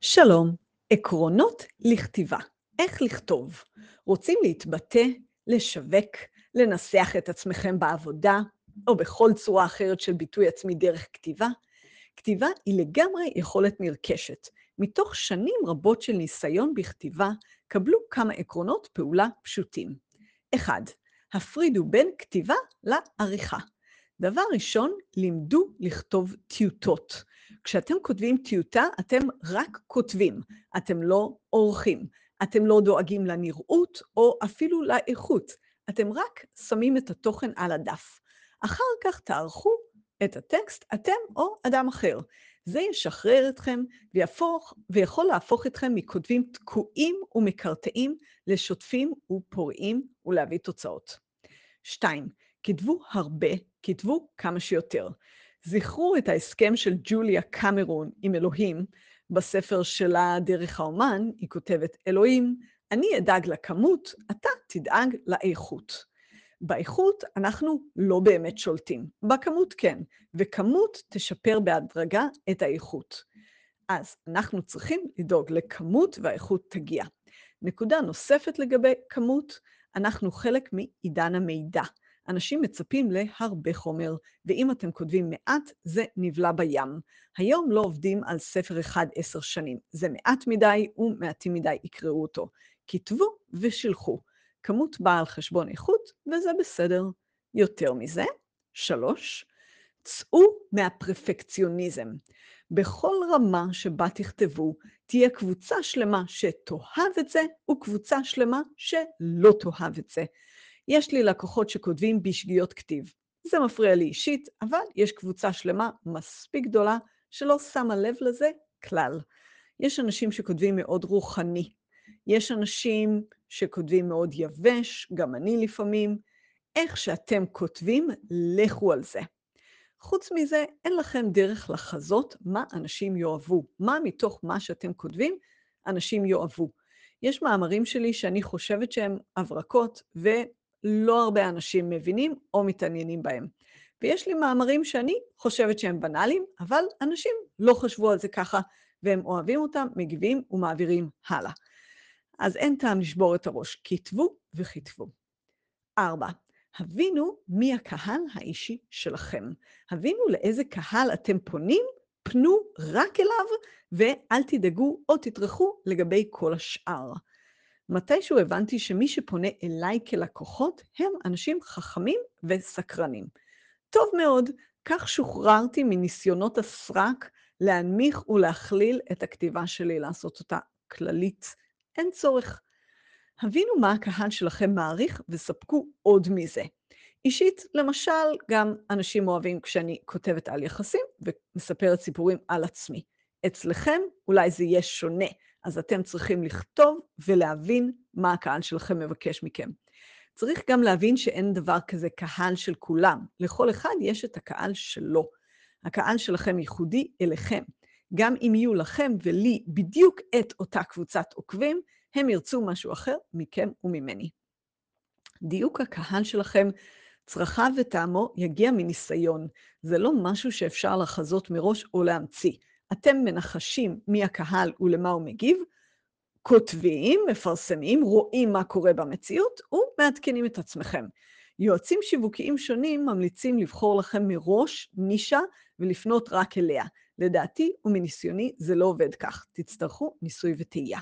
שלום, עקרונות לכתיבה. איך לכתוב? רוצים להתבטא, לשווק, לנסח את עצמכם בעבודה, או בכל צורה אחרת של ביטוי עצמי דרך כתיבה? כתיבה היא לגמרי יכולת נרכשת. מתוך שנים רבות של ניסיון בכתיבה, קבלו כמה עקרונות פעולה פשוטים. 1. הפרידו בין כתיבה לעריכה. דבר ראשון, לימדו לכתוב טיוטות. כשאתם כותבים טיוטה, אתם רק כותבים, אתם לא עורכים, אתם לא דואגים לנראות או אפילו לאיכות, אתם רק שמים את התוכן על הדף. אחר כך תערכו את הטקסט, אתם או אדם אחר. זה ישחרר אתכם ויהפוך, ויכול להפוך אתכם מכותבים תקועים ומקרטעים לשוטפים ופוריים ולהביא תוצאות. שתיים, כתבו הרבה, כתבו כמה שיותר. זכרו את ההסכם של ג'וליה קמרון עם אלוהים, בספר שלה דרך האומן, היא כותבת, אלוהים, אני אדאג לכמות, אתה תדאג לאיכות. באיכות אנחנו לא באמת שולטים, בכמות כן, וכמות תשפר בהדרגה את האיכות. אז אנחנו צריכים לדאוג לכמות והאיכות תגיע. נקודה נוספת לגבי כמות, אנחנו חלק מעידן המידע. אנשים מצפים להרבה חומר, ואם אתם כותבים מעט, זה נבלע בים. היום לא עובדים על ספר אחד עשר שנים. זה מעט מדי ומעטים מדי יקראו אותו. כתבו ושילחו. כמות באה על חשבון איכות, וזה בסדר. יותר מזה, שלוש, צאו מהפרפקציוניזם. בכל רמה שבה תכתבו, תהיה קבוצה שלמה שתאהב את זה, וקבוצה שלמה שלא תאהב את זה. יש לי לקוחות שכותבים בשגיאות כתיב. זה מפריע לי אישית, אבל יש קבוצה שלמה מספיק גדולה שלא שמה לב לזה כלל. יש אנשים שכותבים מאוד רוחני, יש אנשים שכותבים מאוד יבש, גם אני לפעמים. איך שאתם כותבים, לכו על זה. חוץ מזה, אין לכם דרך לחזות מה אנשים יאהבו, מה מתוך מה שאתם כותבים אנשים יאהבו. יש מאמרים שלי שאני חושבת שהם הברקות, ולא הרבה אנשים מבינים או מתעניינים בהם. ויש לי מאמרים שאני חושבת שהם בנאליים, אבל אנשים לא חשבו על זה ככה, והם אוהבים אותם, מגיבים ומעבירים הלאה. אז אין טעם לשבור את הראש, כתבו וכתבו. ארבע, הבינו מי הקהל האישי שלכם. הבינו לאיזה קהל אתם פונים, פנו רק אליו, ואל תדאגו או תטרחו לגבי כל השאר. מתישהו הבנתי שמי שפונה אליי כלקוחות הם אנשים חכמים וסקרנים. טוב מאוד, כך שוחררתי מניסיונות הסרק להנמיך ולהכליל את הכתיבה שלי, לעשות אותה כללית. אין צורך. הבינו מה הקהל שלכם מעריך וספקו עוד מזה. אישית, למשל, גם אנשים אוהבים כשאני כותבת על יחסים ומספרת סיפורים על עצמי. אצלכם אולי זה יהיה שונה, אז אתם צריכים לכתוב ולהבין מה הקהל שלכם מבקש מכם. צריך גם להבין שאין דבר כזה קהל של כולם. לכל אחד יש את הקהל שלו. הקהל שלכם ייחודי אליכם. גם אם יהיו לכם ולי בדיוק את אותה קבוצת עוקבים, הם ירצו משהו אחר מכם וממני. דיוק הקהל שלכם, צרכיו וטעמו יגיע מניסיון. זה לא משהו שאפשר לחזות מראש או להמציא. אתם מנחשים מי הקהל ולמה הוא מגיב, כותבים, מפרסמים, רואים מה קורה במציאות ומעדכנים את עצמכם. יועצים שיווקיים שונים ממליצים לבחור לכם מראש נישה ולפנות רק אליה. לדעתי ומניסיוני זה לא עובד כך, תצטרכו ניסוי וטעייה.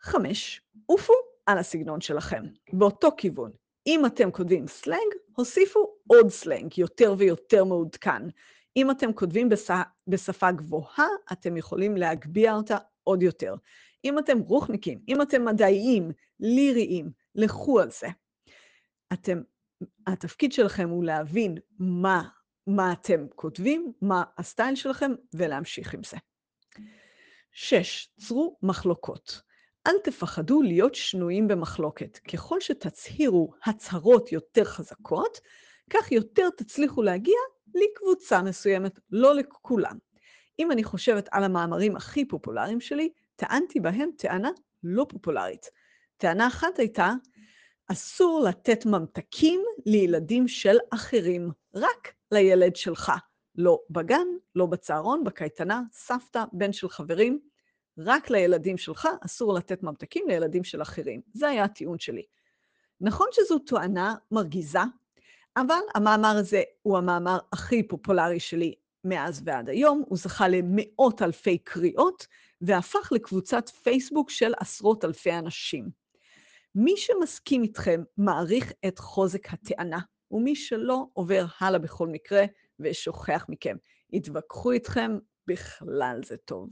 חמש, עופו על הסגנון שלכם, באותו כיוון. אם אתם כותבים סלנג, הוסיפו עוד סלנג, יותר ויותר מעודכן. אם אתם כותבים בש... בשפה גבוהה, אתם יכולים להגביה אותה עוד יותר. אם אתם רוחניקים, אם אתם מדעיים, ליריים, לכו על זה. אתם, התפקיד שלכם הוא להבין מה, מה אתם כותבים, מה הסטייל שלכם, ולהמשיך עם זה. שש, צרו מחלוקות. אל תפחדו להיות שנויים במחלוקת. ככל שתצהירו הצהרות יותר חזקות, כך יותר תצליחו להגיע לקבוצה מסוימת, לא לכולם. אם אני חושבת על המאמרים הכי פופולריים שלי, טענתי בהם טענה לא פופולרית. טענה אחת הייתה, אסור לתת ממתקים לילדים של אחרים, רק לילד שלך. לא בגן, לא בצהרון, בקייטנה, סבתא, בן של חברים, רק לילדים שלך אסור לתת ממתקים לילדים של אחרים. זה היה הטיעון שלי. נכון שזו טוענה מרגיזה, אבל המאמר הזה הוא המאמר הכי פופולרי שלי מאז ועד היום. הוא זכה למאות אלפי קריאות, והפך לקבוצת פייסבוק של עשרות אלפי אנשים. מי שמסכים איתכם מעריך את חוזק הטענה, ומי שלא עובר הלאה בכל מקרה ושוכח מכם. יתווכחו איתכם, בכלל זה טוב.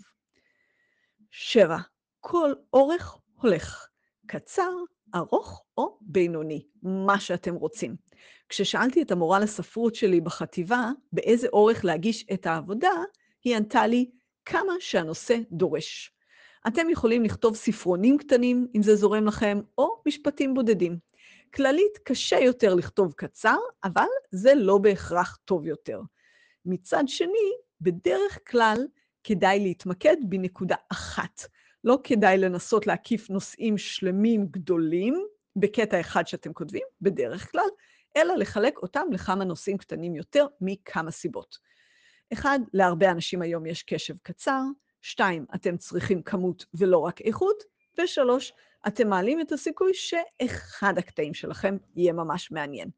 שבע, כל אורך הולך. קצר, ארוך או בינוני, מה שאתם רוצים. כששאלתי את המורה לספרות שלי בחטיבה באיזה אורך להגיש את העבודה, היא ענתה לי כמה שהנושא דורש. אתם יכולים לכתוב ספרונים קטנים, אם זה זורם לכם, או משפטים בודדים. כללית, קשה יותר לכתוב קצר, אבל זה לא בהכרח טוב יותר. מצד שני, בדרך כלל כדאי להתמקד בנקודה אחת. לא כדאי לנסות להקיף נושאים שלמים גדולים בקטע אחד שאתם כותבים, בדרך כלל, אלא לחלק אותם לכמה נושאים קטנים יותר מכמה סיבות. אחד, להרבה אנשים היום יש קשב קצר, שתיים, אתם צריכים כמות ולא רק איכות, ושלוש, אתם מעלים את הסיכוי שאחד הקטעים שלכם יהיה ממש מעניין.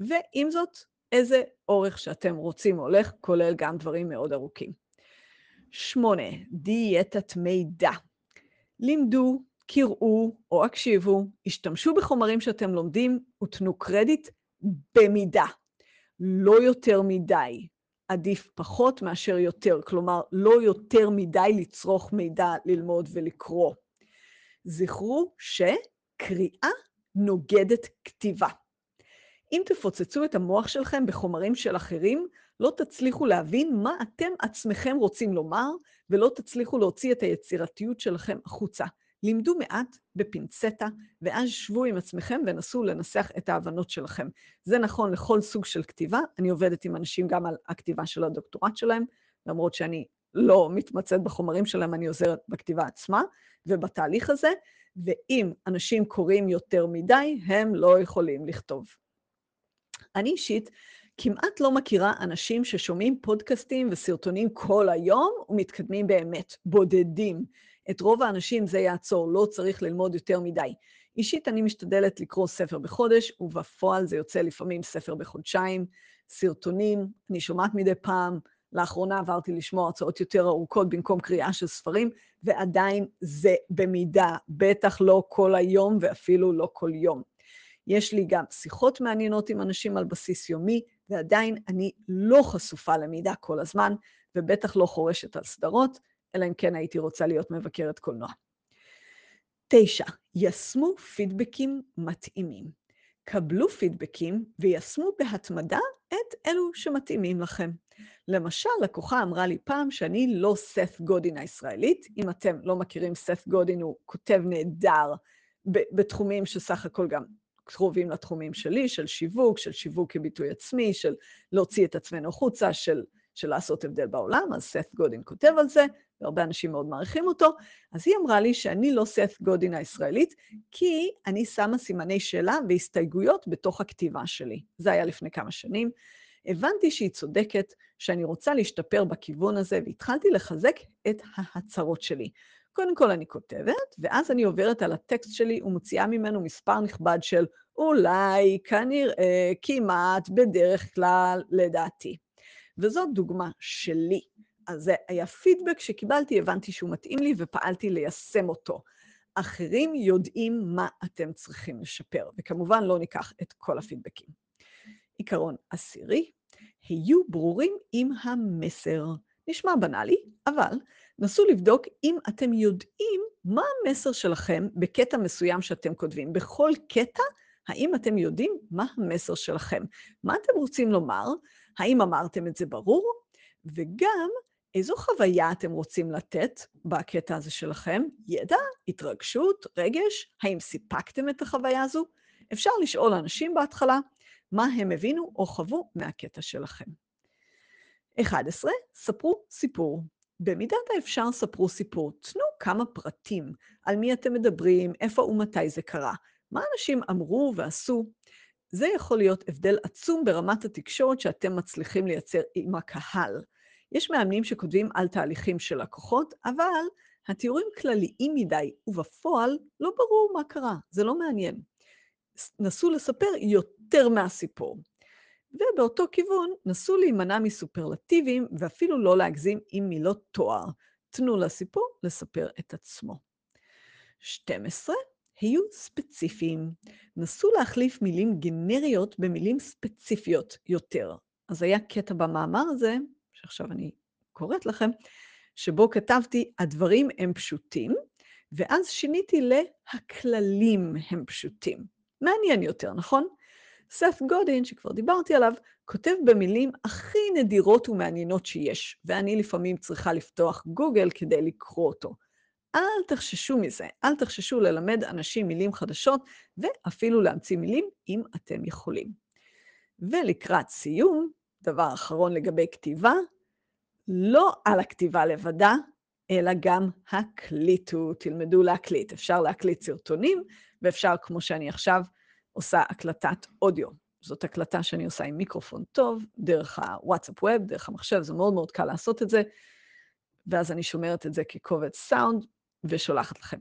ועם זאת, איזה אורך שאתם רוצים הולך, כולל גם דברים מאוד ארוכים. שמונה, דיאטת מידע. לימדו, קראו או הקשיבו, השתמשו בחומרים שאתם לומדים ותנו קרדיט במידה. לא יותר מדי. עדיף פחות מאשר יותר, כלומר, לא יותר מדי לצרוך מידע, ללמוד ולקרוא. זכרו שקריאה נוגדת כתיבה. אם תפוצצו את המוח שלכם בחומרים של אחרים, לא תצליחו להבין מה אתם עצמכם רוצים לומר, ולא תצליחו להוציא את היצירתיות שלכם החוצה. לימדו מעט בפינצטה, ואז שבו עם עצמכם ונסו לנסח את ההבנות שלכם. זה נכון לכל סוג של כתיבה. אני עובדת עם אנשים גם על הכתיבה של הדוקטורט שלהם, למרות שאני לא מתמצאת בחומרים שלהם, אני עוזרת בכתיבה עצמה ובתהליך הזה, ואם אנשים קוראים יותר מדי, הם לא יכולים לכתוב. אני אישית כמעט לא מכירה אנשים ששומעים פודקאסטים וסרטונים כל היום ומתקדמים באמת, בודדים. את רוב האנשים זה יעצור, לא צריך ללמוד יותר מדי. אישית אני משתדלת לקרוא ספר בחודש, ובפועל זה יוצא לפעמים ספר בחודשיים, סרטונים, אני שומעת מדי פעם, לאחרונה עברתי לשמוע הרצאות יותר ארוכות במקום קריאה של ספרים, ועדיין זה במידה, בטח לא כל היום ואפילו לא כל יום. יש לי גם שיחות מעניינות עם אנשים על בסיס יומי, ועדיין אני לא חשופה למידע כל הזמן, ובטח לא חורשת על סדרות, אלא אם כן הייתי רוצה להיות מבקרת קולנוע. תשע, ישמו פידבקים מתאימים. קבלו פידבקים ויישמו בהתמדה את אלו שמתאימים לכם. למשל, לקוחה אמרה לי פעם שאני לא סת גודין הישראלית. אם אתם לא מכירים, סת גודין הוא כותב נהדר בתחומים שסך הכל גם קרובים לתחומים שלי, של שיווק, של שיווק כביטוי עצמי, של להוציא את עצמנו החוצה, של, של לעשות הבדל בעולם, אז סת גודין כותב על זה, והרבה אנשים מאוד מעריכים אותו. אז היא אמרה לי שאני לא סת גודין הישראלית, כי אני שמה סימני שאלה והסתייגויות בתוך הכתיבה שלי. זה היה לפני כמה שנים. הבנתי שהיא צודקת, שאני רוצה להשתפר בכיוון הזה, והתחלתי לחזק את ההצהרות שלי. קודם כל אני כותבת, ואז אני עוברת על הטקסט שלי ומוציאה ממנו מספר נכבד של אולי, כנראה, כמעט, בדרך כלל, לדעתי. וזאת דוגמה שלי. זה היה פידבק שקיבלתי, הבנתי שהוא מתאים לי ופעלתי ליישם אותו. אחרים יודעים מה אתם צריכים לשפר, וכמובן לא ניקח את כל הפידבקים. עיקרון עשירי, היו ברורים עם המסר. נשמע בנאלי, אבל נסו לבדוק אם אתם יודעים מה המסר שלכם בקטע מסוים שאתם כותבים. בכל קטע, האם אתם יודעים מה המסר שלכם? מה אתם רוצים לומר? האם אמרתם את זה ברור? וגם, איזו חוויה אתם רוצים לתת בקטע הזה שלכם? ידע, התרגשות, רגש? האם סיפקתם את החוויה הזו? אפשר לשאול אנשים בהתחלה מה הם הבינו או חוו מהקטע שלכם. 11. ספרו סיפור. במידת האפשר ספרו סיפור. תנו כמה פרטים על מי אתם מדברים, איפה ומתי זה קרה. מה אנשים אמרו ועשו. זה יכול להיות הבדל עצום ברמת התקשורת שאתם מצליחים לייצר עם הקהל. יש מאמנים שכותבים על תהליכים של לקוחות, אבל התיאורים כלליים מדי, ובפועל לא ברור מה קרה, זה לא מעניין. נסו לספר יותר מהסיפור. ובאותו כיוון, נסו להימנע מסופרלטיבים ואפילו לא להגזים עם מילות תואר. תנו לסיפור לספר את עצמו. 12. היו ספציפיים. נסו להחליף מילים גנריות במילים ספציפיות יותר. אז היה קטע במאמר הזה, שעכשיו אני קוראת לכם, שבו כתבתי, הדברים הם פשוטים, ואז שיניתי ל"הכללים הם פשוטים". מעניין יותר, נכון? סף גודין, שכבר דיברתי עליו, כותב במילים הכי נדירות ומעניינות שיש, ואני לפעמים צריכה לפתוח גוגל כדי לקרוא אותו. אל תחששו מזה, אל תחששו ללמד אנשים מילים חדשות, ואפילו להמציא מילים אם אתם יכולים. ולקראת סיום, דבר אחרון לגבי כתיבה, לא על הכתיבה לבדה, אלא גם הקליטו, תלמדו להקליט. אפשר להקליט סרטונים, ואפשר, כמו שאני עכשיו עושה הקלטת אודיו. זאת הקלטה שאני עושה עם מיקרופון טוב, דרך הוואטסאפ ווב, דרך המחשב, זה מאוד מאוד קל לעשות את זה, ואז אני שומרת את זה כקובץ סאונד ושולחת לכם.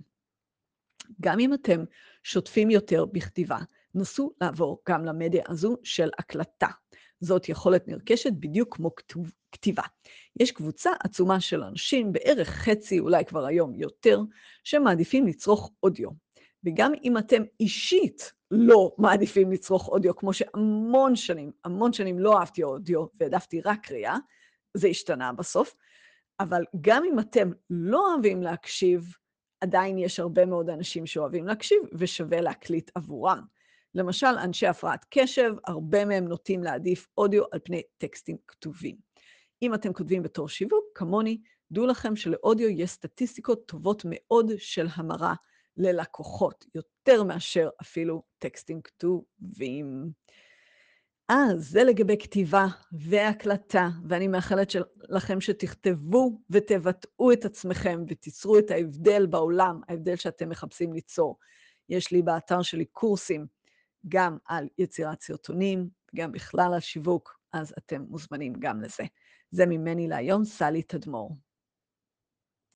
גם אם אתם שוטפים יותר בכתיבה, נסו לעבור גם למדיה הזו של הקלטה. זאת יכולת נרכשת בדיוק כמו כתוב, כתיבה. יש קבוצה עצומה של אנשים, בערך חצי, אולי כבר היום יותר, שמעדיפים לצרוך אודיו. וגם אם אתם אישית לא מעדיפים לצרוך אודיו, כמו שהמון שנים, המון שנים לא אהבתי אודיו והעדפתי רק קריאה, זה השתנה בסוף, אבל גם אם אתם לא אוהבים להקשיב, עדיין יש הרבה מאוד אנשים שאוהבים להקשיב ושווה להקליט עבורם. למשל, אנשי הפרעת קשב, הרבה מהם נוטים להעדיף אודיו על פני טקסטים כתובים. אם אתם כותבים בתור שיווק, כמוני, דעו לכם שלאודיו יש סטטיסטיקות טובות מאוד של המרה ללקוחות, יותר מאשר אפילו טקסטים כתובים. אז זה לגבי כתיבה והקלטה, ואני מאחלת לכם שתכתבו ותבטאו את עצמכם ותיצרו את ההבדל בעולם, ההבדל שאתם מחפשים ליצור. יש לי באתר שלי קורסים גם על יצירת סרטונים, גם בכלל על שיווק, אז אתם מוזמנים גם לזה. זה ממני להיום, סלי תדמור.